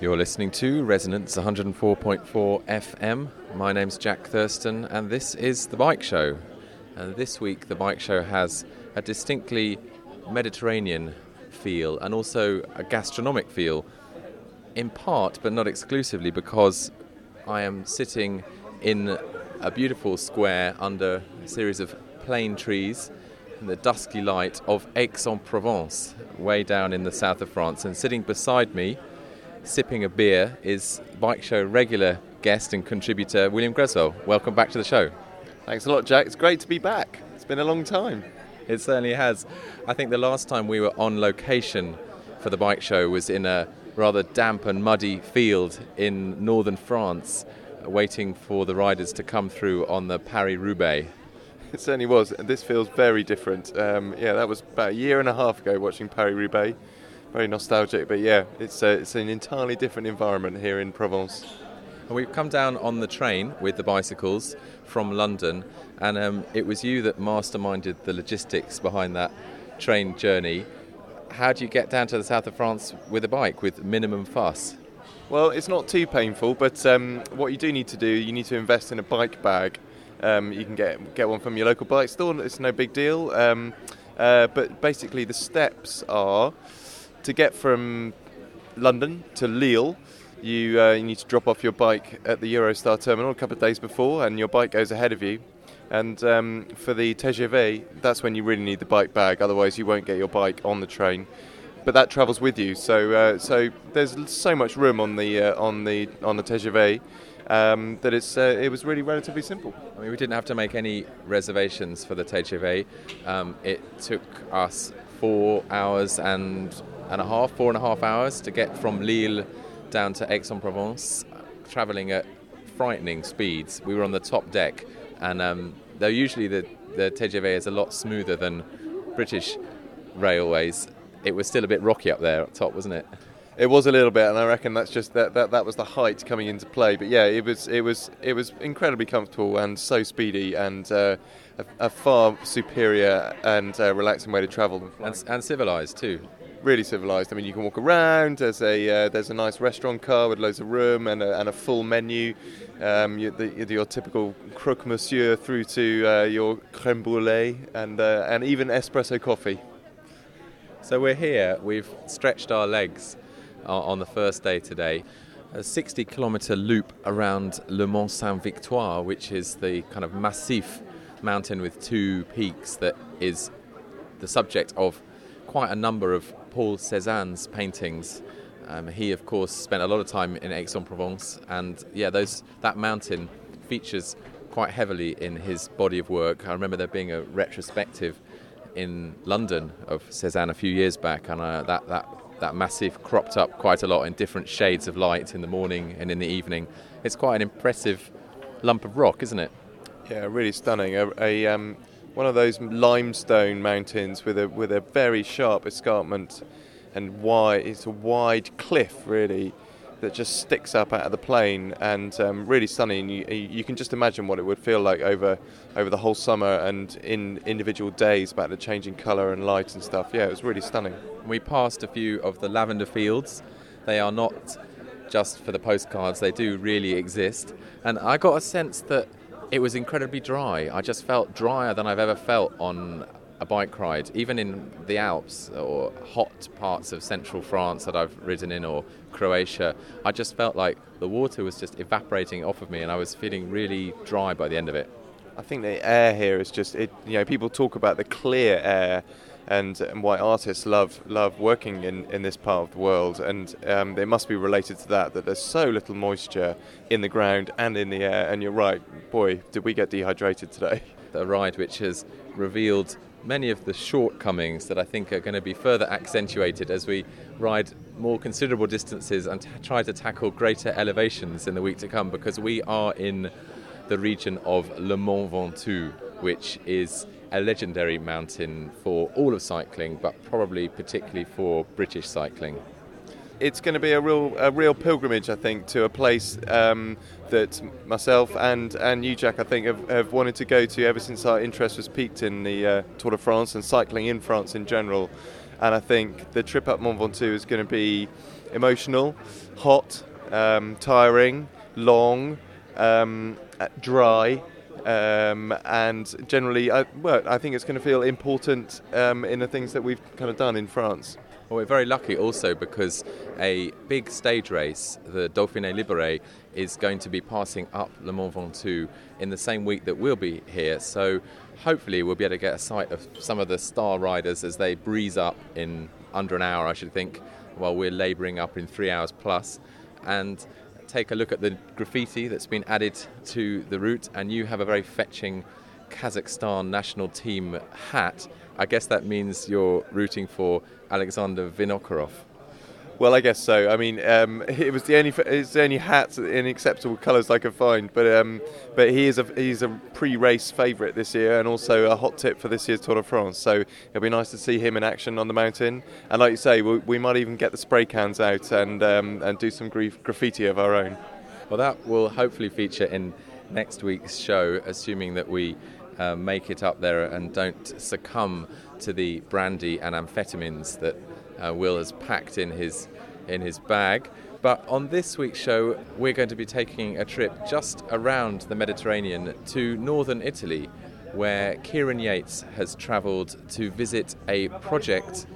You're listening to Resonance 104.4 FM. My name's Jack Thurston, and this is The Bike Show. And this week, The Bike Show has a distinctly Mediterranean feel and also a gastronomic feel, in part, but not exclusively, because I am sitting in a beautiful square under a series of plane trees in the dusky light of Aix-en-Provence, way down in the south of France. And sitting beside me, sipping a beer, is Bike Show regular guest and contributor William Greswell. Welcome back to the show. Thanks a lot, Jack. It's great to be back. It's been a long time. It certainly has. I think the last time we were on location for the bike show was in a rather damp and muddy field in northern France, waiting for the riders to come through on the Paris Roubaix. It certainly was. This feels very different. Um, yeah, that was about a year and a half ago watching Paris Roubaix. Very nostalgic, but yeah, it's, a, it's an entirely different environment here in Provence. And we've come down on the train with the bicycles from London, and um, it was you that masterminded the logistics behind that train journey. How do you get down to the south of France with a bike with minimum fuss? Well, it's not too painful, but um, what you do need to do, you need to invest in a bike bag. Um, you can get get one from your local bike store. It's no big deal. Um, uh, but basically, the steps are to get from London to Lille. You, uh, you need to drop off your bike at the Eurostar terminal a couple of days before, and your bike goes ahead of you. And um, for the TGV, that's when you really need the bike bag. Otherwise, you won't get your bike on the train. But that travels with you, so uh, so there's so much room on the uh, on the on the TGV um, that it's uh, it was really relatively simple. I mean, we didn't have to make any reservations for the TGV. Um, it took us four hours and and a half, four and a half hours to get from Lille down to Aix-en-Provence, travelling at frightening speeds. We were on the top deck, and um, though usually the the TGV is a lot smoother than British railways, it was still a bit rocky up there up top, wasn't it? It was a little bit, and I reckon that's just that, that that was the height coming into play. But yeah, it was it was it was incredibly comfortable and so speedy, and uh, a, a, far superior and uh, relaxing way to travel. And, and civilized too really civilized. I mean, you can walk around. There's a uh, there's a nice restaurant car with loads of room and a, and a full menu. Um, you, the, your typical croque monsieur through to uh, your creme brulee and uh, and even espresso coffee. So we're here. We've stretched our legs uh, on the first day today. A 60 kilometer loop around Le Mont Saint Victoire, which is the kind of massif mountain with two peaks that is the subject of quite a number of Paul Cézanne's paintings. Um, he, of course, spent a lot of time in Aix-en-Provence, and yeah, those that mountain features quite heavily in his body of work. I remember there being a retrospective in London of Cézanne a few years back, and uh, that that that massif cropped up quite a lot in different shades of light in the morning and in the evening. It's quite an impressive lump of rock, isn't it? Yeah, really stunning. A, a um, one of those limestone mountains with a with a very sharp escarpment and wide. It's a wide cliff, really, that just sticks up out of the plain and um, really stunning. You, you can just imagine what it would feel like over over the whole summer and in individual days about the changing colour and light and stuff. Yeah, it was really stunning. We passed a few of the lavender fields. They are not just for the postcards; they do really exist. And I got a sense that it was incredibly dry. I just felt drier than I've ever felt on a bike ride, even in the Alps or hot parts of central France that I've ridden in or Croatia. I just felt like the water was just evaporating off of me and I was feeling really dry by the end of it. I think the air here is just, it, you know, people talk about the clear air and, and why artists love love working in, in this part of the world. And um, it must be related to that that there's so little moisture in the ground and in the air. And you're right, boy, did we get dehydrated today? A ride which has revealed many of the shortcomings that I think are going to be further accentuated as we ride more considerable distances and t- try to tackle greater elevations in the week to come because we are in the region of Le Mont Ventoux, which is a legendary mountain for all of cycling, but probably particularly for British cycling. It's going to be a real, a real pilgrimage, I think, to a place um, that myself and, and you, Jack, I think, have, have, wanted to go to ever since our interest was peaked in the uh, Tour de France and cycling in France in general. And I think the trip up Mont Ventoux is going to be emotional, hot, um, tiring, long, um, dry. Um, and generally, I, well, I think it's going to feel important um, in the things that we've kind of done in France. Well, we're very lucky also because a big stage race, the Dauphiné Libéré, is going to be passing up Le Mont Ventoux in the same week that we'll be here. So hopefully we'll be able to get a sight of some of the star riders as they breeze up in under an hour, I should think, while we're labouring up in three hours plus. And take a look at the graffiti that's been added to the route, and you have a very fetching Kazakhstan national team hat. I guess that means you're rooting for Alexander Vinokurov. Well, I guess so. I mean, um, it was the only it's the only hat in acceptable colours I could find. But um, but he is a he's a pre-race favourite this year, and also a hot tip for this year's Tour de France. So it'll be nice to see him in action on the mountain. And like you say, we, we might even get the spray cans out and um, and do some graffiti of our own. Well, that will hopefully feature in next week's show, assuming that we uh, make it up there and don't succumb to the brandy and amphetamines that uh, Will has packed in his in his bag. But on this week's show, we're going to be taking a trip just around the Mediterranean to northern Italy, where Kieron Yates has travelled to visit a project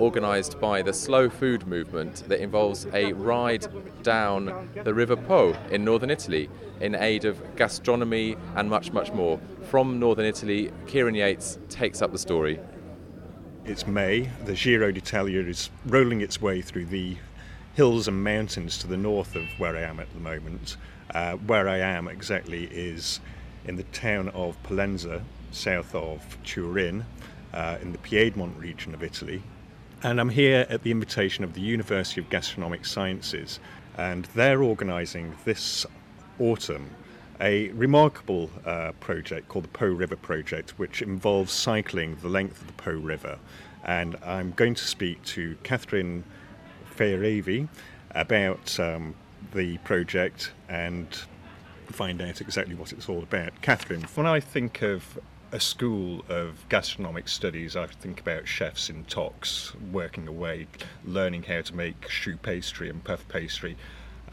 organised by the Slow Food Movement that involves a ride down the River Po in northern Italy in aid of gastronomy and much, much more. From northern Italy, Kieron Yates takes up the story. It's May. The Giro d'Italia is rolling its way through the hills and mountains to the north of where I am at the moment. Uh, where I am exactly is in the town of Pollenzo, south of Turin, uh, in the Piedmont region of Italy. And I'm here at the invitation of the University of Gastronomic Sciences, and they're organising this autumn a remarkable uh, project called the Po River Project, which involves cycling the length of the Po River. And I'm going to speak to Catherine Fairevi about um, the project and find out exactly what it's all about. Catherine, when I think of a school of gastronomic studies, I think about chefs in toques working away, learning how to make choux pastry and puff pastry.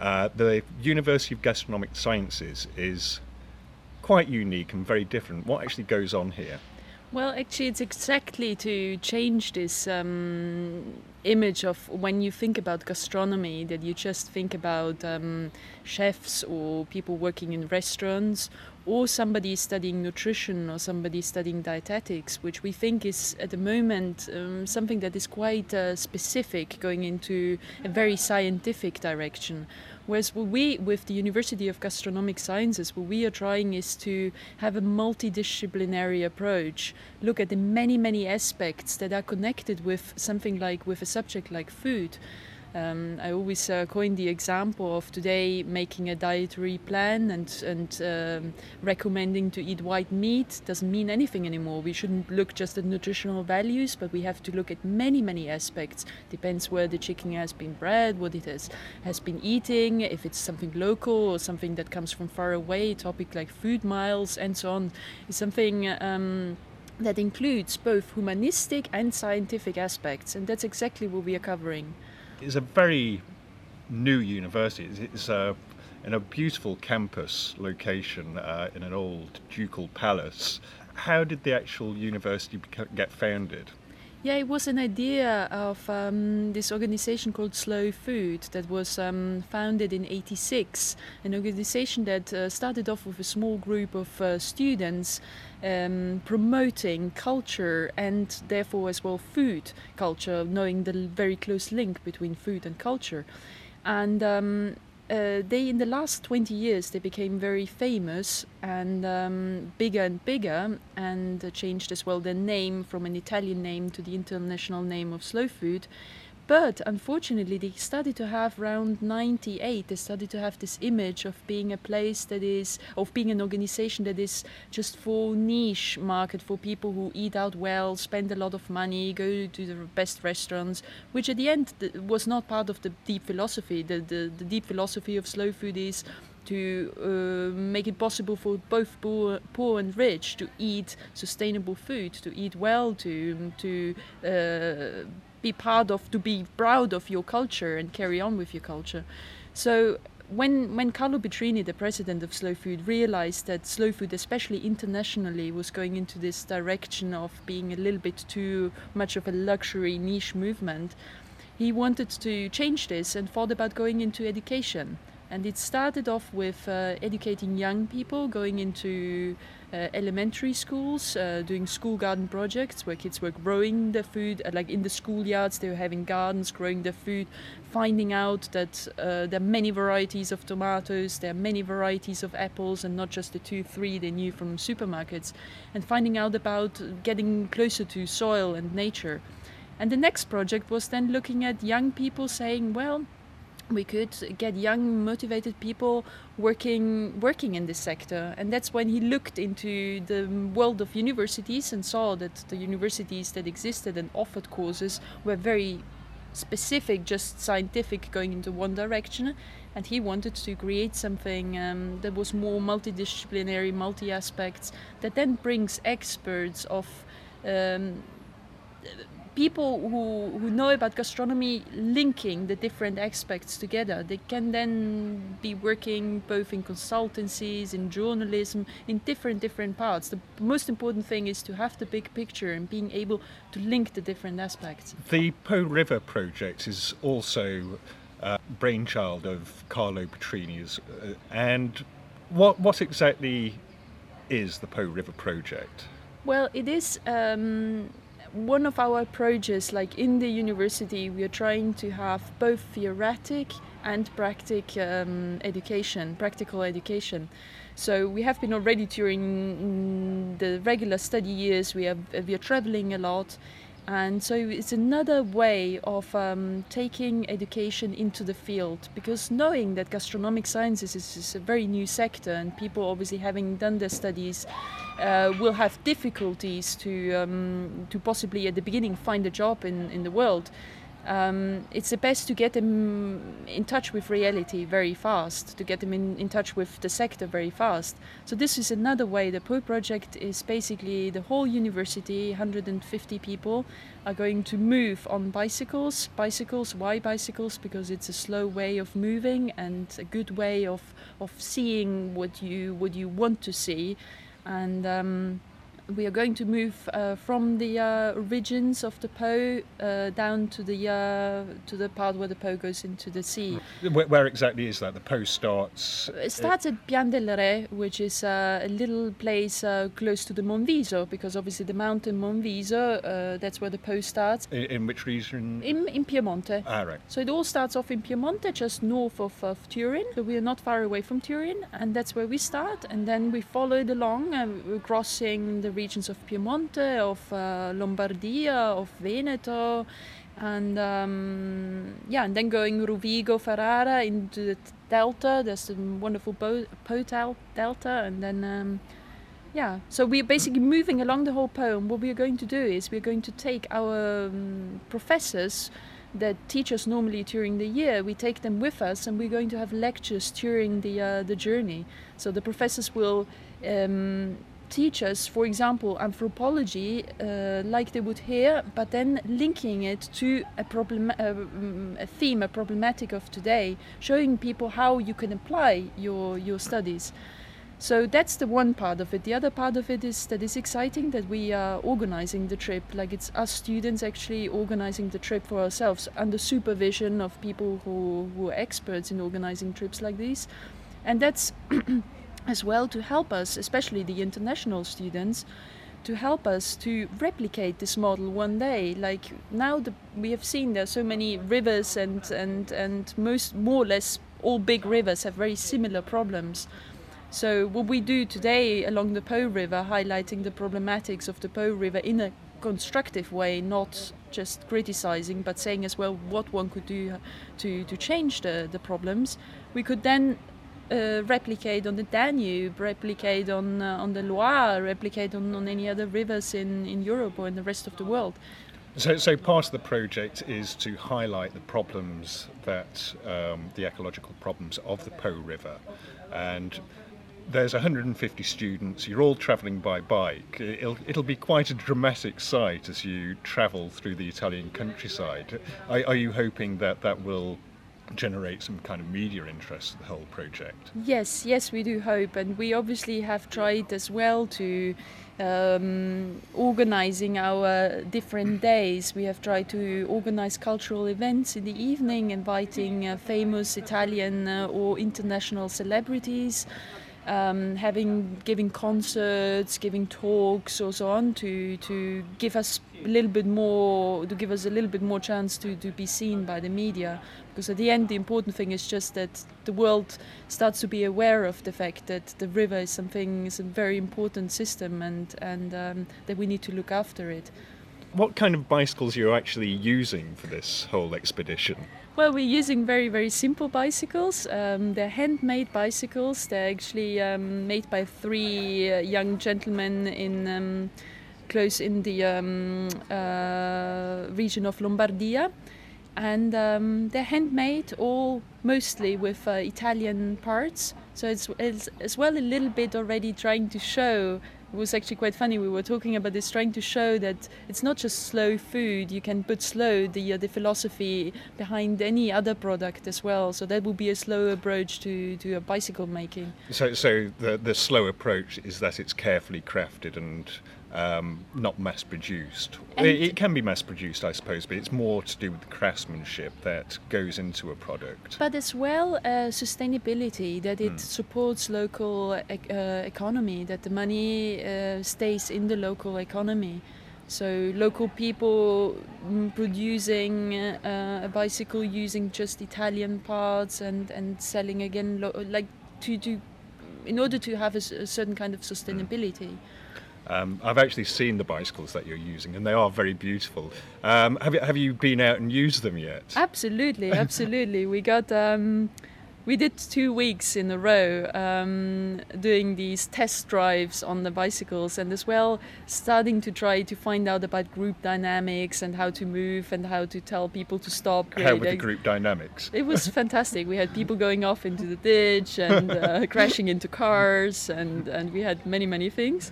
Uh, the University of Gastronomic Sciences is quite unique and very different. What actually goes on here? Well, actually, it's exactly to change this um, image of when you think about gastronomy, that you just think about um, chefs or people working in restaurants or somebody studying nutrition or somebody studying dietetics, which we think is at the moment um, something that is quite uh, specific, going into a very scientific direction. Whereas what we, with the University of Gastronomic Sciences, what we are trying is to have a multidisciplinary approach, look at the many, many aspects that are connected with something like with a subject like food. Um, I always uh, coin the example of today making a dietary plan and, and um, recommending to eat white meat doesn't mean anything anymore. We shouldn't look just at nutritional values, but we have to look at many, many aspects. Depends where the chicken has been bred, what it has, has been eating, if it's something local or something that comes from far away, topic like food miles and so on. Is something um, that includes both humanistic and scientific aspects, and that's exactly what we are covering it's a very new university. It's, uh, in a beautiful campus location uh, in an old ducal palace. How did the actual university get founded? Yeah, it was an idea of um, this organization called Slow Food that was um, founded in 86. An organization that uh, started off with a small group of uh, students um, promoting culture and therefore as well food culture, knowing the very close link between food and culture. And um, uh, they in the last 20 years they became very famous and um, bigger and bigger and changed as well their name from an Italian name to the international name of slow food but unfortunately, they started to have around 98, they started to have this image of being a place that is, of being an organization that is just for niche market, for people who eat out well, spend a lot of money, go to the best restaurants, which at the end was not part of the deep philosophy. The, the, the deep philosophy of slow food is to uh, make it possible for both poor, poor and rich to eat sustainable food, to eat well, to to uh, be part of, to be proud of your culture and carry on with your culture. So when when Carlo Petrini, the president of Slow Food, realized that slow food, especially internationally, was going into this direction of being a little bit too much of a luxury niche movement, he wanted to change this and thought about going into education. And it started off with uh, educating young people, going into elementary schools, uh, doing school garden projects where kids were growing their food, uh, like in the schoolyards, they were having gardens, growing their food, finding out that uh, there are many varieties of tomatoes, there are many varieties of apples, and not just the two, three they knew from supermarkets, and finding out about getting closer to soil and nature. And the next project was then looking at young people saying, well, we could get young motivated people working working in this sector. And that's when he looked into the world of universities and saw that the universities that existed and offered courses were very specific just scientific going into one direction. And he wanted to create something um, that was more multidisciplinary multi aspects that then brings experts of um, people who, who know about gastronomy linking the different aspects together. They can then be working both in consultancies, in journalism, in different different parts. The most important thing is to have the big picture and being able to link the different aspects. The Po River project is also a brainchild of Carlo Petrini's. Uh, and what, what exactly is the Po River project? Well, it is um, one of our approaches, like in the university, we are trying to have both theoretic and practical um, education, practical education. So we have been already during the regular study years. We are we are traveling a lot, and so it's another way of um, taking education into the field because knowing that gastronomic sciences is, is, a very new sector and people obviously having done their studies uh, will have difficulties to, um, to possibly at the beginning find a job in, in the world um, it's the best to get them in touch with reality very fast, to get them in, in touch with the sector very fast. So this is another way. The PO project is basically the whole university, 150 people, are going to move on bicycles. Bicycles, why bicycles? Because it's a slow way of moving and a good way of, of seeing what you what you want to see. And um, we are going to move uh, from the uh, origins of the Po uh, down to the uh, to the part where the Po goes into the sea. Where, where exactly is that? The Po starts. It starts at Pian del Re, which is uh, a little place uh, close to the Monviso, because obviously the mountain Monviso, that's where the Po starts. In, in, which region? In, in Piemonte. Ah, right. So it all starts off in Piemonte, just north of, of Turin. So we are not far away from Turin, and that's where we start. And then we followed along, and we're crossing the regions of Piemonte, of uh, Lombardia, of Veneto, and um, yeah, and then going Rovigo, Ferrara into the delta. There's a wonderful Po delta, and then. Um, yeah, so we're basically moving along the whole poem. What we're going to do is we're going to take our um, professors that teach us normally during the year, we take them with us, and we're going to have lectures during the uh, the journey. So the professors will um, teach us, for example, anthropology uh, like they would here, but then linking it to a problem, uh, a theme, a problematic of today, showing people how you can apply your your studies. So that's the one part of it. The other part of it is that it's exciting that we are organizing the trip. Like it's us students actually organizing the trip for ourselves under supervision of people who, who are experts in organizing trips like these. And that's as well to help us, especially the international students, to help us to replicate this model one day. Like now, the, we have seen there are so many rivers, and and and most more or less all big rivers have very similar problems. So what we do today along the Po River, highlighting the problematics of the Po River in a constructive way, not just criticizing, but saying as well what one could do to, to change the, the problems. We could then uh, replicate on the Danube, replicate on uh, on the Loire, replicate on, on any other rivers in, in Europe or in the rest of the world. So, so part of the project is to highlight the problems that um, the ecological problems of the Po River, and there's 150 students. You're all travelling by bike. It'll, it'll be quite a dramatic sight as you travel through the Italian countryside. Are, are you hoping that that will generate some kind of media interest in the whole project? Yes, yes, we do hope, and we obviously have tried as well to um, organizing our different days. We have tried to organize cultural events in the evening, inviting uh, famous Italian uh, or international celebrities. Um, having giving concerts, giving talks, or so on, to to give us a little bit more, to give us a little bit more chance to, to be seen by the media. Because at the end, the important thing is just that the world starts to be aware of the fact that the river is something, is a very important system, and and um, that we need to look after it. What kind of bicycles you're actually using for this whole expedition? Well, we're using very, very simple bicycles. Um, they're handmade bicycles. They're actually um, made by three uh, young gentlemen in um, close in the um, uh, region of Lombardia, and um, they're handmade, all mostly with uh, Italian parts. So it's, it's as well a little bit already trying to show it was actually quite funny. We were talking about this, trying to show that it's not just slow food. You can put slow the uh, the philosophy behind any other product as well. So that would be a slow approach to, to a bicycle making. So, so the the slow approach is that it's carefully crafted and um, not mass produced. It, it, can be mass produced, I suppose, but it's more to do with the craftsmanship that goes into a product. But as well, uh, sustainability that it mm. supports local uh, economy, that the money uh, stays in the local economy. So local people mm, producing uh, a bicycle using just Italian parts and, and selling again, lo- like to do, in order to have a, a certain kind of sustainability. Mm. Um, I've actually seen the bicycles that you're using, and they are very beautiful. Um, have you have you been out and used them yet? Absolutely, absolutely. we got um, we did two weeks in a row um, doing these test drives on the bicycles and as well starting to try to find out about group dynamics and how to move and how to tell people to stop. How were the group dynamics? It was fantastic. We had people going off into the ditch and uh, crashing into cars and, and we had many, many things.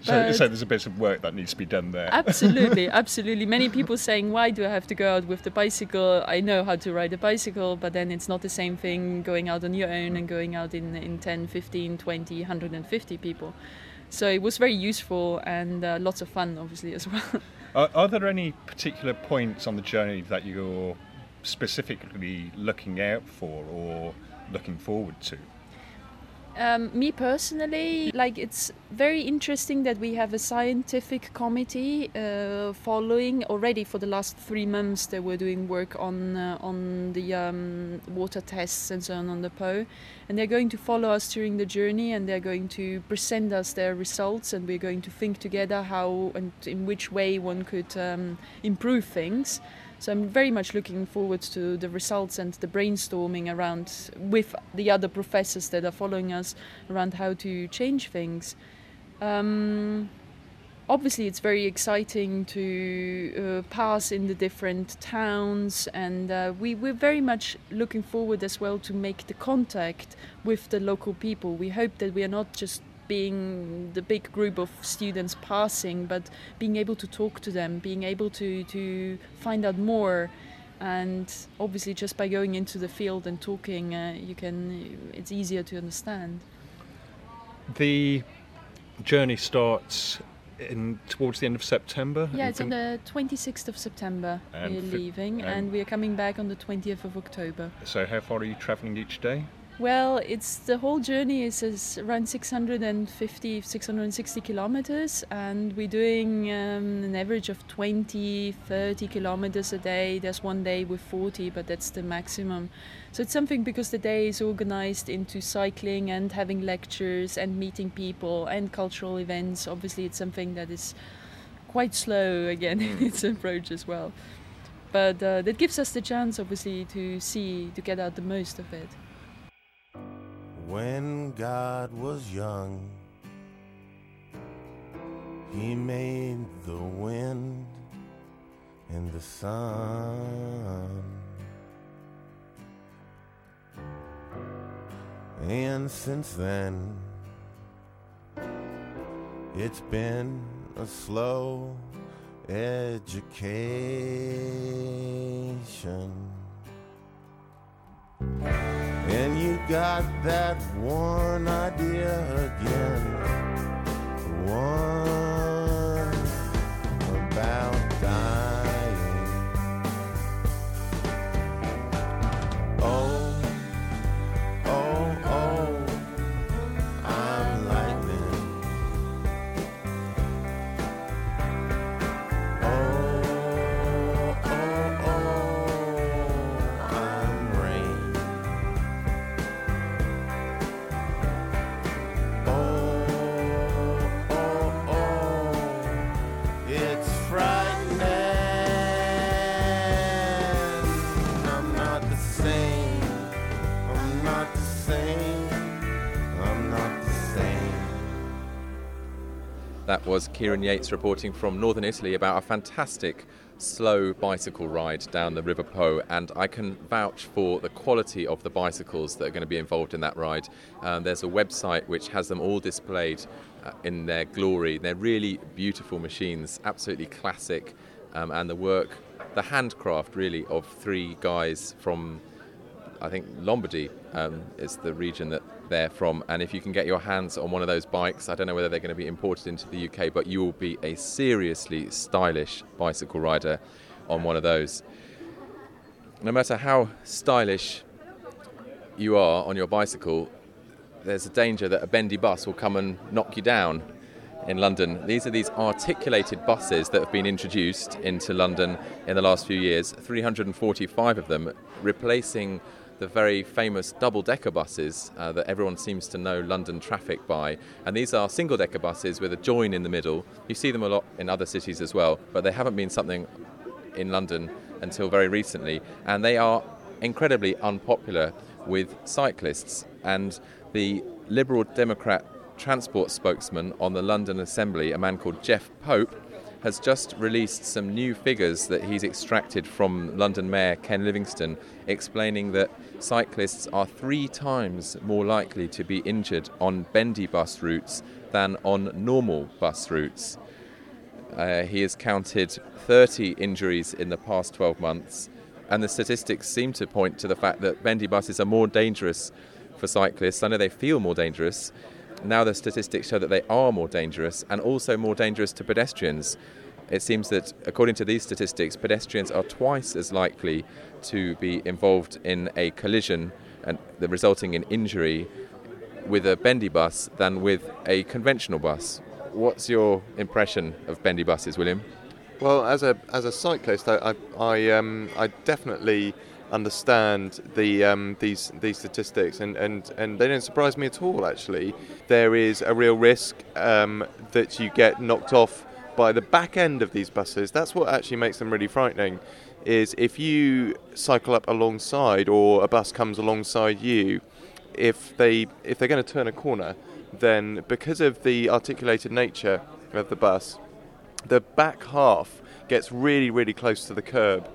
So, so there's a bit of work that needs to be done there. Absolutely, absolutely. Many people saying, why do I have to go out with the bicycle? I know how to ride a bicycle, but then it's not the same thing going out on your own and going out in, in 10, 15, 20, 150 people. So it was very useful and uh, lots of fun, obviously, as well. Are, are there any particular points on the journey that you're specifically looking out for or looking forward to? Um, me personally, like it's very interesting that we have a scientific committee uh, following already for the last three months. They were doing work on uh, on the um, water tests and so on on the Po, and they're going to follow us during the journey, and they're going to present us their results, and we're going to think together how and in which way one could um, improve things. So I'm very much looking forward to the results and the brainstorming around with the other professors that are following us around how to change things. Um, obviously, it's very exciting to uh, pass in the different towns, and uh, we, we're very much looking forward as well to make the contact with the local people. We hope that we are not just being the big group of students passing, but being able to talk to them, being able to, to find out more. And obviously, just by going into the field and talking, uh, you can. It's easier to understand. The journey starts in towards the end of September. Yeah, it's on the 26th of September. We're leaving, and we are coming back on the 20th of October. So, how far are you travelling each day? Well, it's the whole journey is, is around 650, 660 kilometers, and we're doing um, an average of 20, 30 kilometers a day. There's one day with 40, but that's the maximum. So it's something because the day is organized into cycling and having lectures and meeting people and cultural events. Obviously, it's something that is quite slow again in its approach as well. But uh, that gives us the chance, obviously, to see, to get out the most of it when God was young. He made the wind and the sun. And since then, It's been a slow education. Got that one idea again. Was Kieron Yates reporting from northern Italy about a fantastic slow bicycle ride down the River Po, and I can vouch for the quality of the bicycles that are going to be involved in that ride. Um, there's a website which has them all displayed uh, in their glory. They're really beautiful machines, absolutely classic, um, and the work, the handcraft really of three guys from I think Lombardy um, is the region that they're from. And if you can get your hands on one of those bikes, I don't know whether they're going to be imported into the UK, but you will be a seriously stylish bicycle rider on one of those. No matter how stylish you are on your bicycle, there's a danger that a bendy bus will come and knock you down in London. These are these articulated buses that have been introduced into London in the last few years, 345 of them, replacing the very famous double decker buses uh, that everyone seems to know London traffic by. And these are single decker buses with a join in the middle. You see them a lot in other cities as well, but they haven't been something in London until very recently. And they are incredibly unpopular with cyclists. And the Liberal Democrat transport spokesman on the London Assembly, a man called Geoff Pope, has just released some new figures that he's extracted from London Mayor Ken Livingstone, explaining that cyclists are three times more likely to be injured on bendy bus routes than on normal bus routes. Uh, he has counted 30 injuries in the past 12 months, and the statistics seem to point to the fact that bendy buses are more dangerous for cyclists. I know they feel more dangerous. Now the statistics show that they are more dangerous and also more dangerous to pedestrians. It seems that, according to these statistics, pedestrians are twice as likely to be involved in a collision and the resulting in injury with a bendy bus than with a conventional bus. What's your impression of bendy buses, William? Well, as a as a cyclist, I I, um, I definitely understand the um, these these statistics, and, and, and they don't surprise me at all. Actually, there is a real risk um, that you get knocked off by the back end of these buses. That's what actually makes them really frightening. Is if you cycle up alongside, or a bus comes alongside you, if they if they're going to turn a corner, then because of the articulated nature of the bus, the back half gets really, really close to the curb,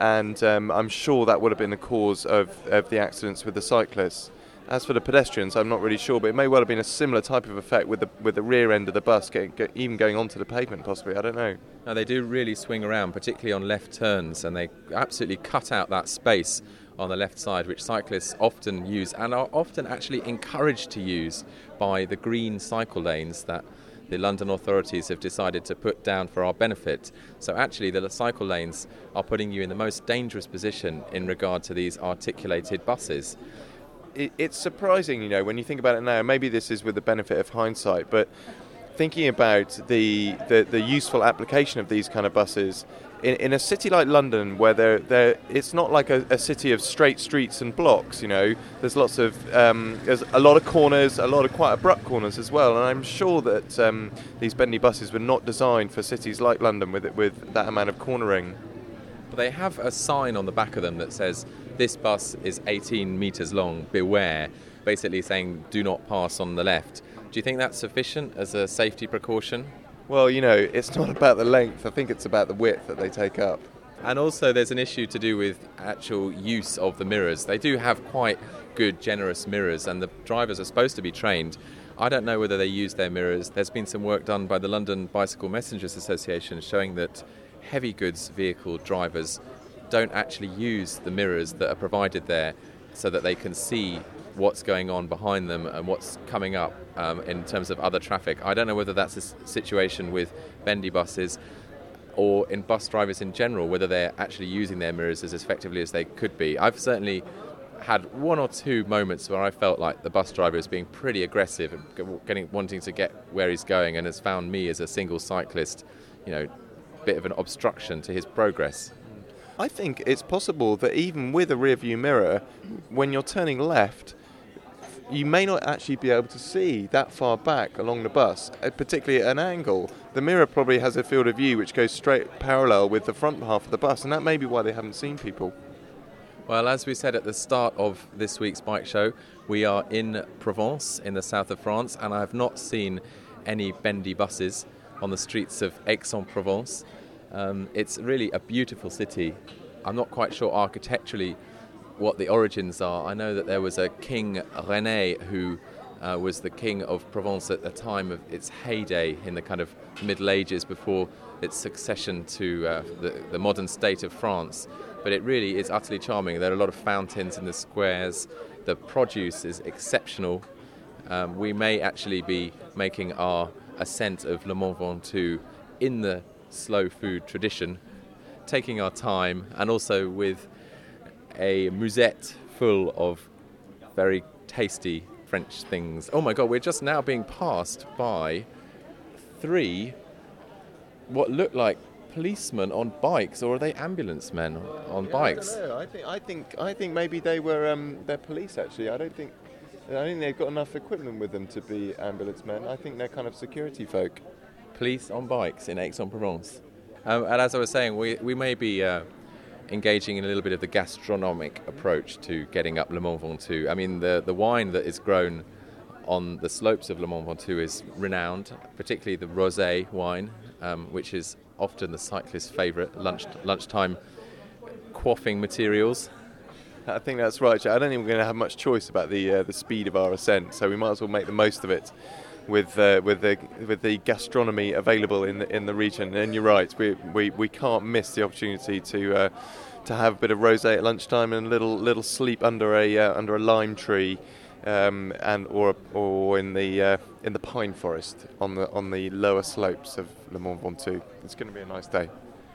and um, I'm sure that would have been the cause of, of the accidents with the cyclists. As for the pedestrians, I'm not really sure, but it may well have been a similar type of effect with the with the rear end of the bus getting, get, even going onto the pavement, possibly. I don't know. Now they do really swing around, particularly on left turns, and they absolutely cut out that space on the left side, which cyclists often use and are often actually encouraged to use by the green cycle lanes that the London authorities have decided to put down for our benefit. So, actually, the cycle lanes are putting you in the most dangerous position in regard to these articulated buses. It, it's surprising, you know, when you think about it now. Maybe this is with the benefit of hindsight, but thinking about the, the, the useful application of these kind of buses in, in a city like London, where they're, they're, it's not like a, a city of straight streets and blocks, you know, there's lots of, um, there's a lot of corners, a lot of quite abrupt corners as well, and I'm sure that um, these bendy buses were not designed for cities like London with, with that amount of cornering. But they have a sign on the back of them that says, This bus is 18 metres long, beware, basically saying, Do not pass on the left. Do you think that's sufficient as a safety precaution? Well, you know, it's not about the length, I think it's about the width that they take up. And also, there's an issue to do with actual use of the mirrors. They do have quite good, generous mirrors, and the drivers are supposed to be trained. I don't know whether they use their mirrors. There's been some work done by the London Bicycle Messengers Association showing that heavy goods vehicle drivers don't actually use the mirrors that are provided there so that they can see what's going on behind them and what's coming up um, in terms of other traffic. I don't know whether that's a situation with bendy buses or in bus drivers in general, whether they're actually using their mirrors as effectively as they could be. I've certainly had one or two moments where I felt like the bus driver is being pretty aggressive and getting wanting to get where he's going, and has found me as a single cyclist, you know, bit of an obstruction to his progress. I think it's possible that even with a rear view mirror, when you're turning left, you may not actually be able to see that far back along the bus, uh, particularly at an angle. The mirror probably has a field of view which goes straight parallel with the front half of the bus, and that may be why they haven't seen people. Well, as we said at the start of this week's bike show, we are in Provence in the south of France, and I have not seen any bendy buses on the streets of Aix-en-Provence. Um, it's really a beautiful city. I'm not quite sure architecturally what the origins are. I know that there was a king René who uh, was the king of Provence at the time of its heyday in the kind of Middle Ages before its succession to uh, the, the modern state of France. But it really is utterly charming. There are a lot of fountains in the squares. The produce is exceptional. Um, we may actually be making our ascent of Le Mont Ventoux in the slow food tradition, taking our time, and also with a musette full of very tasty French things. Oh my god, we're just now being passed by three what look like policemen on bikes, or are they ambulance men on bikes? I. I think I think I think maybe they were um, they're police actually. I don't think I don't think they've got enough equipment with them to be ambulance men. I think they're kind of security folk. police on bikes in Aix-en-Provence. Um, and as I was saying, we, we may be uh, engaging in a little bit of the gastronomic approach to getting up Le Mont Ventoux. I mean, the, the wine that is grown on the slopes of Le Mont Ventoux is renowned, particularly the rosé wine, um, which is often the cyclist's favourite lunch, lunchtime quaffing materials. I think that's right. I don't think we're going to have much choice about the uh, the speed of our ascent, so we might as well make the most of it with uh, with the with the gastronomy available in the in the region. And you're right, we we, we can't miss the opportunity to. Uh, to have a bit of rosé at lunchtime and a little little sleep under a uh, under a lime tree, um, and or or in the uh, in the pine forest on the on the lower slopes of Le Mont Ventoux. It's going to be a nice day.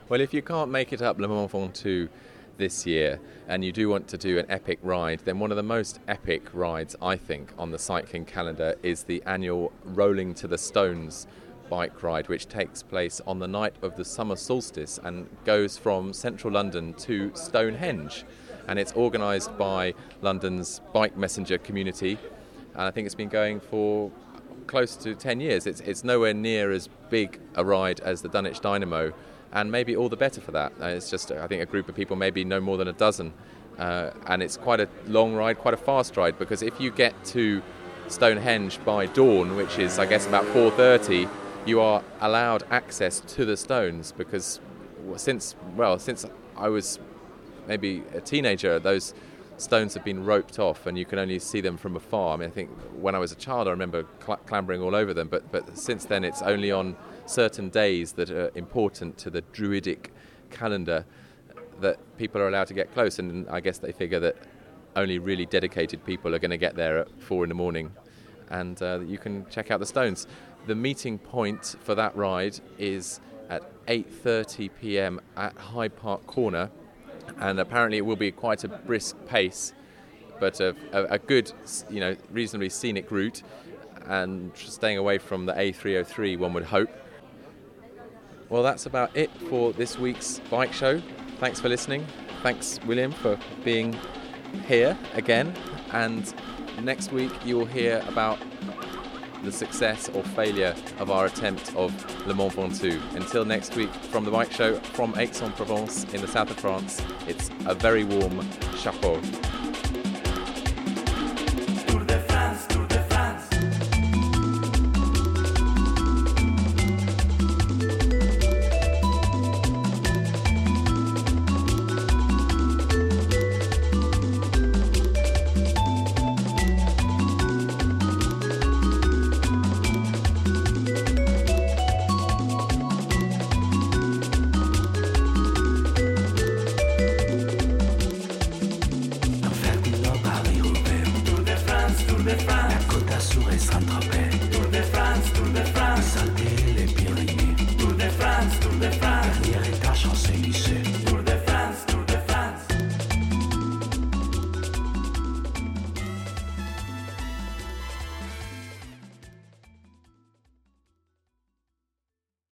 Well, if you can't make it up Le Mont Ventoux this year and you do want to do an epic ride, then one of the most epic rides, I think, on the cycling calendar is the annual Rolling to the Stones bike ride, which takes place on the night of the summer solstice and goes from central London to Stonehenge. And it's organised by London's bike messenger community. And I think it's been going for close to 10 years. It's, it's nowhere near as big a ride as the Dunwich Dynamo, and maybe all the better for that. Uh, it's just, I think, a group of people, maybe no more than a dozen. Uh, and it's quite a long ride, quite a fast ride, because if you get to Stonehenge by dawn, which is, I guess, about 4.30, you are allowed access to the stones because since, well, since I was maybe a teenager, those stones have been roped off and you can only see them from afar. I mean, I think when I was a child, I remember cl- clambering all over them, but, but since then, it's only on certain days that are important to the druidic calendar that people are allowed to get close. And I guess they figure that only really dedicated people are going to get there at four in the morning and uh, you can check out the stones. The meeting point for that ride is at 8:30 p.m. at Hyde Park Corner, and apparently it will be quite a brisk pace, but a, a, good, you know, reasonably scenic route, and staying away from the A303, one would hope. Well, that's about it for this week's bike show. Thanks for listening. Thanks, William, for being here again. And next week you will hear about the success or failure of our attempt of Le Mont Ventoux. Until next week, from the bike show from Aix-en-Provence in the south of France, it's a very warm chapeau.